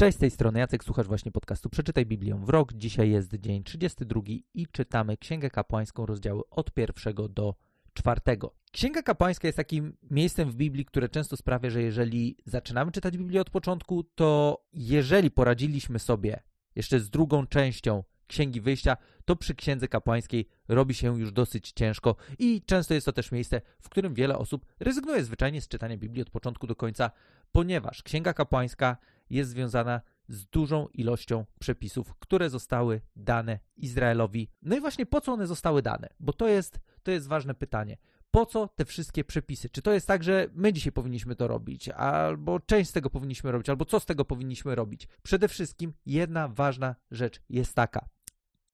Cześć, z tej strony Jacek, słuchasz właśnie podcastu Przeczytaj Biblię w rok. Dzisiaj jest dzień 32 i czytamy Księgę Kapłańską, rozdziały od pierwszego do czwartego. Księga Kapłańska jest takim miejscem w Biblii, które często sprawia, że jeżeli zaczynamy czytać Biblię od początku, to jeżeli poradziliśmy sobie jeszcze z drugą częścią Księgi Wyjścia, to przy Księdze Kapłańskiej robi się już dosyć ciężko i często jest to też miejsce, w którym wiele osób rezygnuje zwyczajnie z czytania Biblii od początku do końca, ponieważ Księga Kapłańska jest związana z dużą ilością przepisów, które zostały dane Izraelowi. No i właśnie po co one zostały dane? Bo to jest, to jest ważne pytanie. Po co te wszystkie przepisy? Czy to jest tak, że my dzisiaj powinniśmy to robić, albo część z tego powinniśmy robić, albo co z tego powinniśmy robić? Przede wszystkim jedna ważna rzecz jest taka.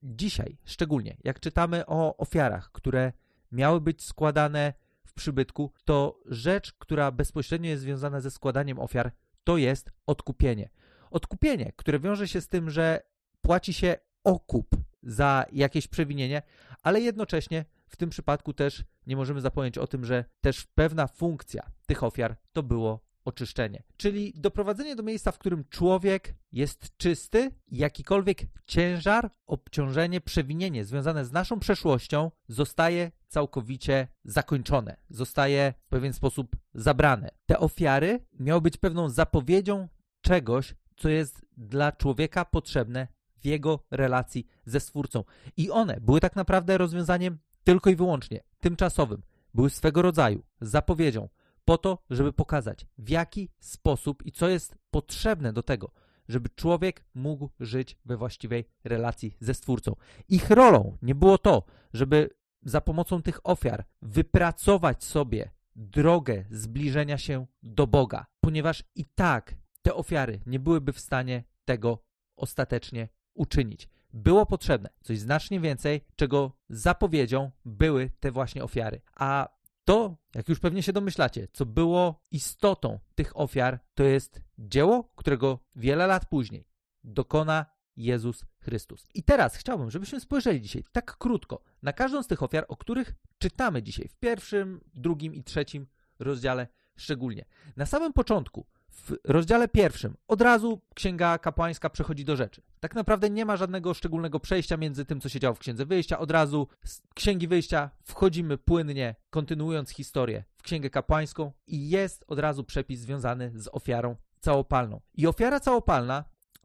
Dzisiaj, szczególnie jak czytamy o ofiarach, które miały być składane w przybytku, to rzecz, która bezpośrednio jest związana ze składaniem ofiar, to jest odkupienie. Odkupienie, które wiąże się z tym, że płaci się okup za jakieś przewinienie, ale jednocześnie w tym przypadku też nie możemy zapomnieć o tym, że też pewna funkcja tych ofiar to było oczyszczenie. Czyli doprowadzenie do miejsca, w którym człowiek jest czysty jakikolwiek ciężar, obciążenie, przewinienie związane z naszą przeszłością zostaje całkowicie zakończone, zostaje w pewien sposób zabrane. Te ofiary miały być pewną zapowiedzią czegoś, co jest dla człowieka potrzebne w jego relacji ze Stwórcą. I one były tak naprawdę rozwiązaniem tylko i wyłącznie tymczasowym. Były swego rodzaju zapowiedzią po to, żeby pokazać, w jaki sposób i co jest potrzebne do tego, żeby człowiek mógł żyć we właściwej relacji ze Stwórcą. Ich rolą nie było to, żeby za pomocą tych ofiar wypracować sobie drogę zbliżenia się do Boga, ponieważ i tak te ofiary nie byłyby w stanie tego ostatecznie uczynić. Było potrzebne coś znacznie więcej, czego zapowiedzią były te właśnie ofiary. A to, jak już pewnie się domyślacie, co było istotą tych ofiar, to jest dzieło, którego wiele lat później dokona Jezus Chrystus. I teraz chciałbym, żebyśmy spojrzeli dzisiaj tak krótko na każdą z tych ofiar, o których czytamy dzisiaj w pierwszym, drugim i trzecim rozdziale szczególnie. Na samym początku w rozdziale pierwszym od razu księga kapłańska przechodzi do rzeczy. Tak naprawdę nie ma żadnego szczególnego przejścia między tym, co się działo w księdze wyjścia. Od razu z księgi wyjścia wchodzimy płynnie, kontynuując historię w księgę kapłańską i jest od razu przepis związany z ofiarą całopalną. I ofiara całopalna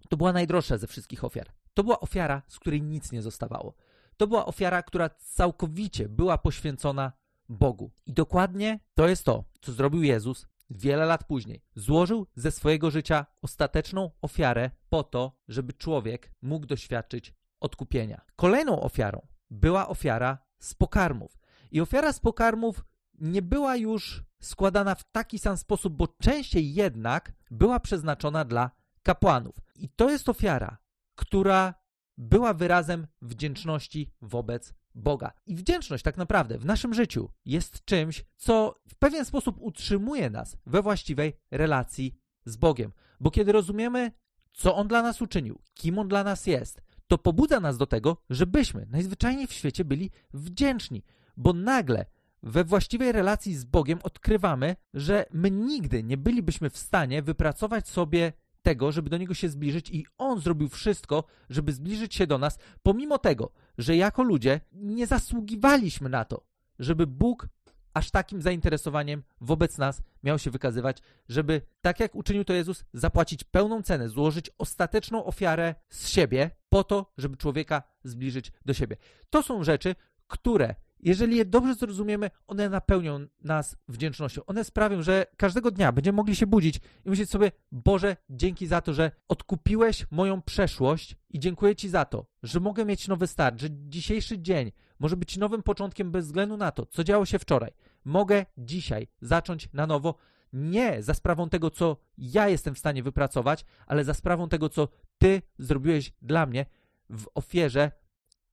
to była najdroższa ze wszystkich ofiar. To była ofiara, z której nic nie zostawało. To była ofiara, która całkowicie była poświęcona Bogu. I dokładnie to jest to, co zrobił Jezus wiele lat później złożył ze swojego życia ostateczną ofiarę po to, żeby człowiek mógł doświadczyć odkupienia. Kolejną ofiarą była ofiara z pokarmów. I ofiara z pokarmów nie była już składana w taki sam sposób, bo częściej jednak była przeznaczona dla kapłanów. I to jest ofiara, która była wyrazem wdzięczności wobec Boga. I wdzięczność tak naprawdę w naszym życiu jest czymś, co w pewien sposób utrzymuje nas we właściwej relacji z Bogiem. Bo kiedy rozumiemy, co On dla nas uczynił, kim On dla nas jest, to pobudza nas do tego, żebyśmy najzwyczajniej w świecie byli wdzięczni, bo nagle we właściwej relacji z Bogiem odkrywamy, że my nigdy nie bylibyśmy w stanie wypracować sobie tego, żeby do Niego się zbliżyć i On zrobił wszystko, żeby zbliżyć się do nas, pomimo tego, że jako ludzie nie zasługiwaliśmy na to, żeby Bóg aż takim zainteresowaniem wobec nas miał się wykazywać, żeby, tak jak uczynił to Jezus, zapłacić pełną cenę, złożyć ostateczną ofiarę z siebie po to, żeby człowieka zbliżyć do siebie. To są rzeczy, które jeżeli je dobrze zrozumiemy, one napełnią nas wdzięcznością. One sprawią, że każdego dnia będziemy mogli się budzić i myśleć sobie: Boże, dzięki za to, że odkupiłeś moją przeszłość i dziękuję Ci za to, że mogę mieć nowy start, że dzisiejszy dzień może być nowym początkiem bez względu na to, co działo się wczoraj. Mogę dzisiaj zacząć na nowo. Nie za sprawą tego, co ja jestem w stanie wypracować, ale za sprawą tego, co Ty zrobiłeś dla mnie w ofierze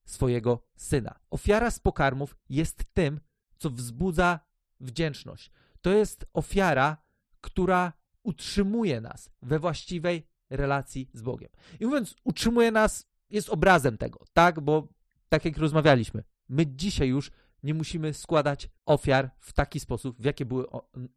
swojego syna. Ofiara z pokarmów jest tym, co wzbudza wdzięczność. To jest ofiara, która utrzymuje nas we właściwej relacji z Bogiem. I mówiąc, utrzymuje nas, jest obrazem tego, tak? Bo tak jak rozmawialiśmy, my dzisiaj już nie musimy składać ofiar w taki sposób, w jaki były,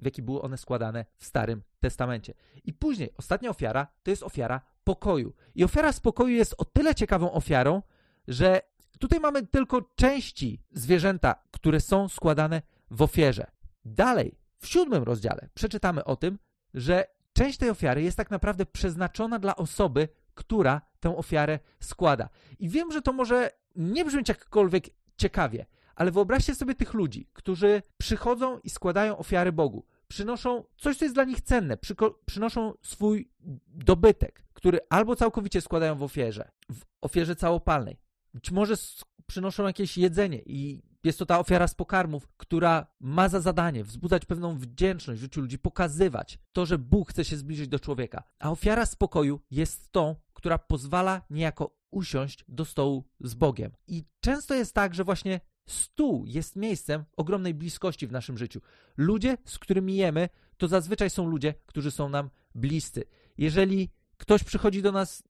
w jaki były one składane w Starym Testamencie. I później, ostatnia ofiara to jest ofiara pokoju. I ofiara spokoju jest o tyle ciekawą ofiarą, że tutaj mamy tylko części zwierzęta, które są składane w ofierze. Dalej, w siódmym rozdziale przeczytamy o tym, że część tej ofiary jest tak naprawdę przeznaczona dla osoby, która tę ofiarę składa. I wiem, że to może nie brzmieć jakkolwiek ciekawie, ale wyobraźcie sobie tych ludzi, którzy przychodzą i składają ofiary Bogu. Przynoszą coś, co jest dla nich cenne, przynoszą swój dobytek, który albo całkowicie składają w ofierze, w ofierze całopalnej. Być może przynoszą jakieś jedzenie i jest to ta ofiara z pokarmów, która ma za zadanie wzbudzać pewną wdzięczność w życiu ludzi, pokazywać to, że Bóg chce się zbliżyć do człowieka. A ofiara spokoju jest tą, która pozwala niejako usiąść do stołu z Bogiem. I często jest tak, że właśnie stół jest miejscem ogromnej bliskości w naszym życiu. Ludzie, z którymi jemy, to zazwyczaj są ludzie, którzy są nam bliscy. Jeżeli ktoś przychodzi do nas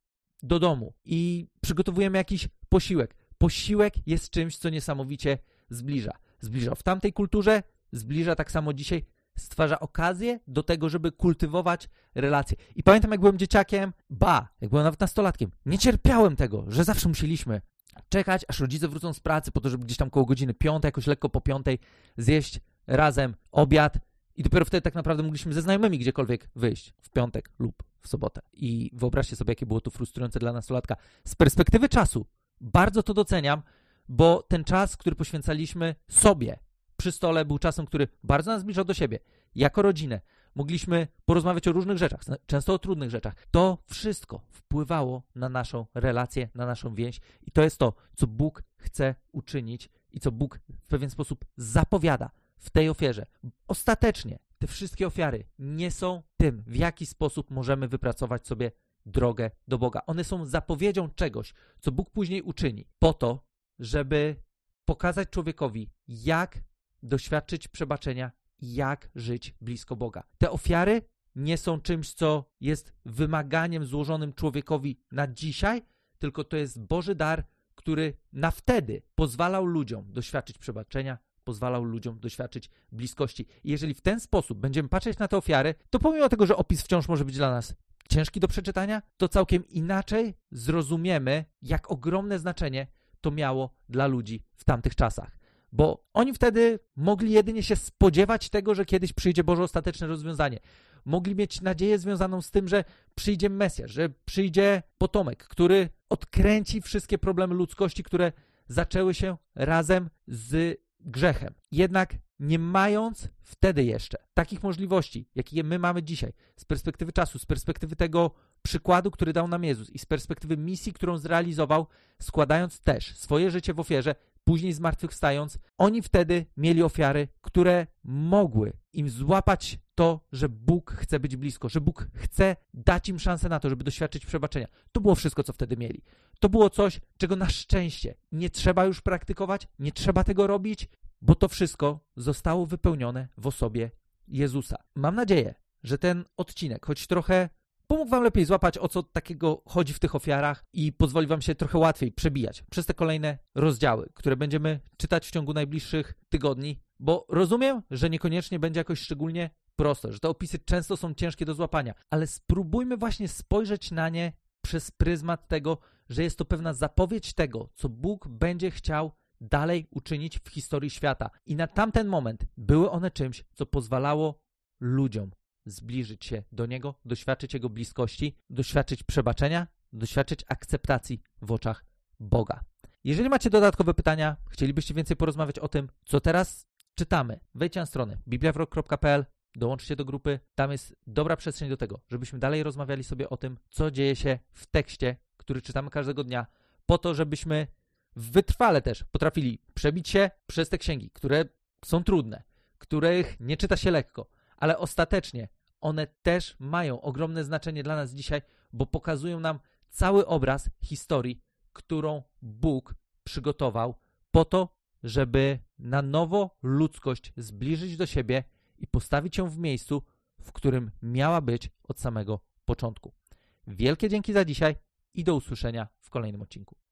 do domu i przygotowujemy jakiś posiłek, posiłek jest czymś, co niesamowicie zbliża. Zbliża w tamtej kulturze, zbliża tak samo dzisiaj, stwarza okazję do tego, żeby kultywować relacje. I pamiętam, jak byłem dzieciakiem, ba, jak byłem nawet nastolatkiem, nie cierpiałem tego, że zawsze musieliśmy czekać, aż rodzice wrócą z pracy po to, żeby gdzieś tam koło godziny piątej, jakoś lekko po piątej zjeść razem obiad i dopiero wtedy tak naprawdę mogliśmy ze znajomymi gdziekolwiek wyjść w piątek lub w sobotę. I wyobraźcie sobie, jakie było to frustrujące dla nastolatka. Z perspektywy czasu bardzo to doceniam, bo ten czas, który poświęcaliśmy sobie przy stole, był czasem, który bardzo nas zbliżał do siebie, jako rodzinę. Mogliśmy porozmawiać o różnych rzeczach, często o trudnych rzeczach. To wszystko wpływało na naszą relację, na naszą więź, i to jest to, co Bóg chce uczynić i co Bóg w pewien sposób zapowiada w tej ofierze. Ostatecznie te wszystkie ofiary nie są tym, w jaki sposób możemy wypracować sobie drogę do Boga. One są zapowiedzią czegoś, co Bóg później uczyni, po to, żeby pokazać człowiekowi, jak doświadczyć przebaczenia, jak żyć blisko Boga. Te ofiary nie są czymś, co jest wymaganiem złożonym człowiekowi na dzisiaj, tylko to jest Boży dar, który na wtedy pozwalał ludziom doświadczyć przebaczenia, pozwalał ludziom doświadczyć bliskości. I jeżeli w ten sposób będziemy patrzeć na te ofiary, to pomimo tego, że opis wciąż może być dla nas ciężki do przeczytania, to całkiem inaczej zrozumiemy, jak ogromne znaczenie to miało dla ludzi w tamtych czasach. Bo oni wtedy mogli jedynie się spodziewać tego, że kiedyś przyjdzie Boże ostateczne rozwiązanie. Mogli mieć nadzieję związaną z tym, że przyjdzie Mesjasz, że przyjdzie potomek, który odkręci wszystkie problemy ludzkości, które zaczęły się razem z grzechem. Jednak nie mając wtedy jeszcze takich możliwości, jakie my mamy dzisiaj, z perspektywy czasu, z perspektywy tego przykładu, który dał nam Jezus i z perspektywy misji, którą zrealizował, składając też swoje życie w ofierze, później zmartwychwstając, oni wtedy mieli ofiary, które mogły im złapać to, że Bóg chce być blisko, że Bóg chce dać im szansę na to, żeby doświadczyć przebaczenia. To było wszystko, co wtedy mieli. To było coś, czego na szczęście nie trzeba już praktykować, nie trzeba tego robić, bo to wszystko zostało wypełnione w osobie Jezusa. Mam nadzieję, że ten odcinek, choć trochę pomógł Wam lepiej złapać, o co takiego chodzi w tych ofiarach i pozwoli Wam się trochę łatwiej przebijać przez te kolejne rozdziały, które będziemy czytać w ciągu najbliższych tygodni, bo rozumiem, że niekoniecznie będzie jakoś szczególnie proste, że te opisy często są ciężkie do złapania, ale spróbujmy właśnie spojrzeć na nie przez pryzmat tego, że jest to pewna zapowiedź tego, co Bóg będzie chciał dalej uczynić w historii świata. I na tamten moment były one czymś, co pozwalało ludziom zbliżyć się do Niego, doświadczyć Jego bliskości, doświadczyć przebaczenia, doświadczyć akceptacji w oczach Boga. Jeżeli macie dodatkowe pytania, chcielibyście więcej porozmawiać o tym, co teraz czytamy, wejdźcie na stronę bibliawrok.pl, dołączcie do grupy, tam jest dobra przestrzeń do tego, żebyśmy dalej rozmawiali sobie o tym, co dzieje się w tekście, który czytamy każdego dnia, po to, żebyśmy wytrwale też potrafili przebić się przez te księgi, które są trudne, których nie czyta się lekko, ale ostatecznie one też mają ogromne znaczenie dla nas dzisiaj, bo pokazują nam cały obraz historii, którą Bóg przygotował po to, żeby na nowo ludzkość zbliżyć do siebie i postawić ją w miejscu, w którym miała być od samego początku. Wielkie dzięki za dzisiaj i do usłyszenia w kolejnym odcinku.